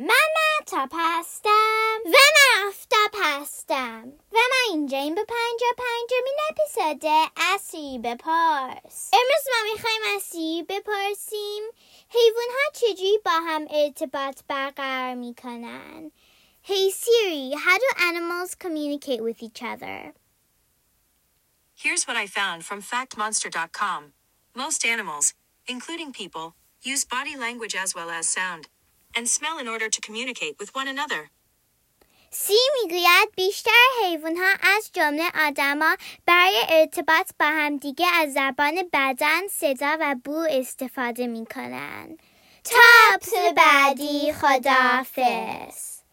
من مهتاب هستم و من آفتاب هستم و من اینجا این به پنجا پنجمین اپیزود اسیری بپرس امروز ما میخوایم اسیری بپرسیم حیوان ها چجوری با هم ارتباط برقرار میکنن Hey Siri, how do animals communicate with each other? Here's what I found from factmonster.com. Most animals, including people, use body language as well as sound And smell in order to communicate with one another. سی می‌گوید بیشتر حیوان ها از جمله آدما برای ارتباط با همدیگه از زبان بدن، صدا و بو استفاده می کنن. تا بعدی خداحافظ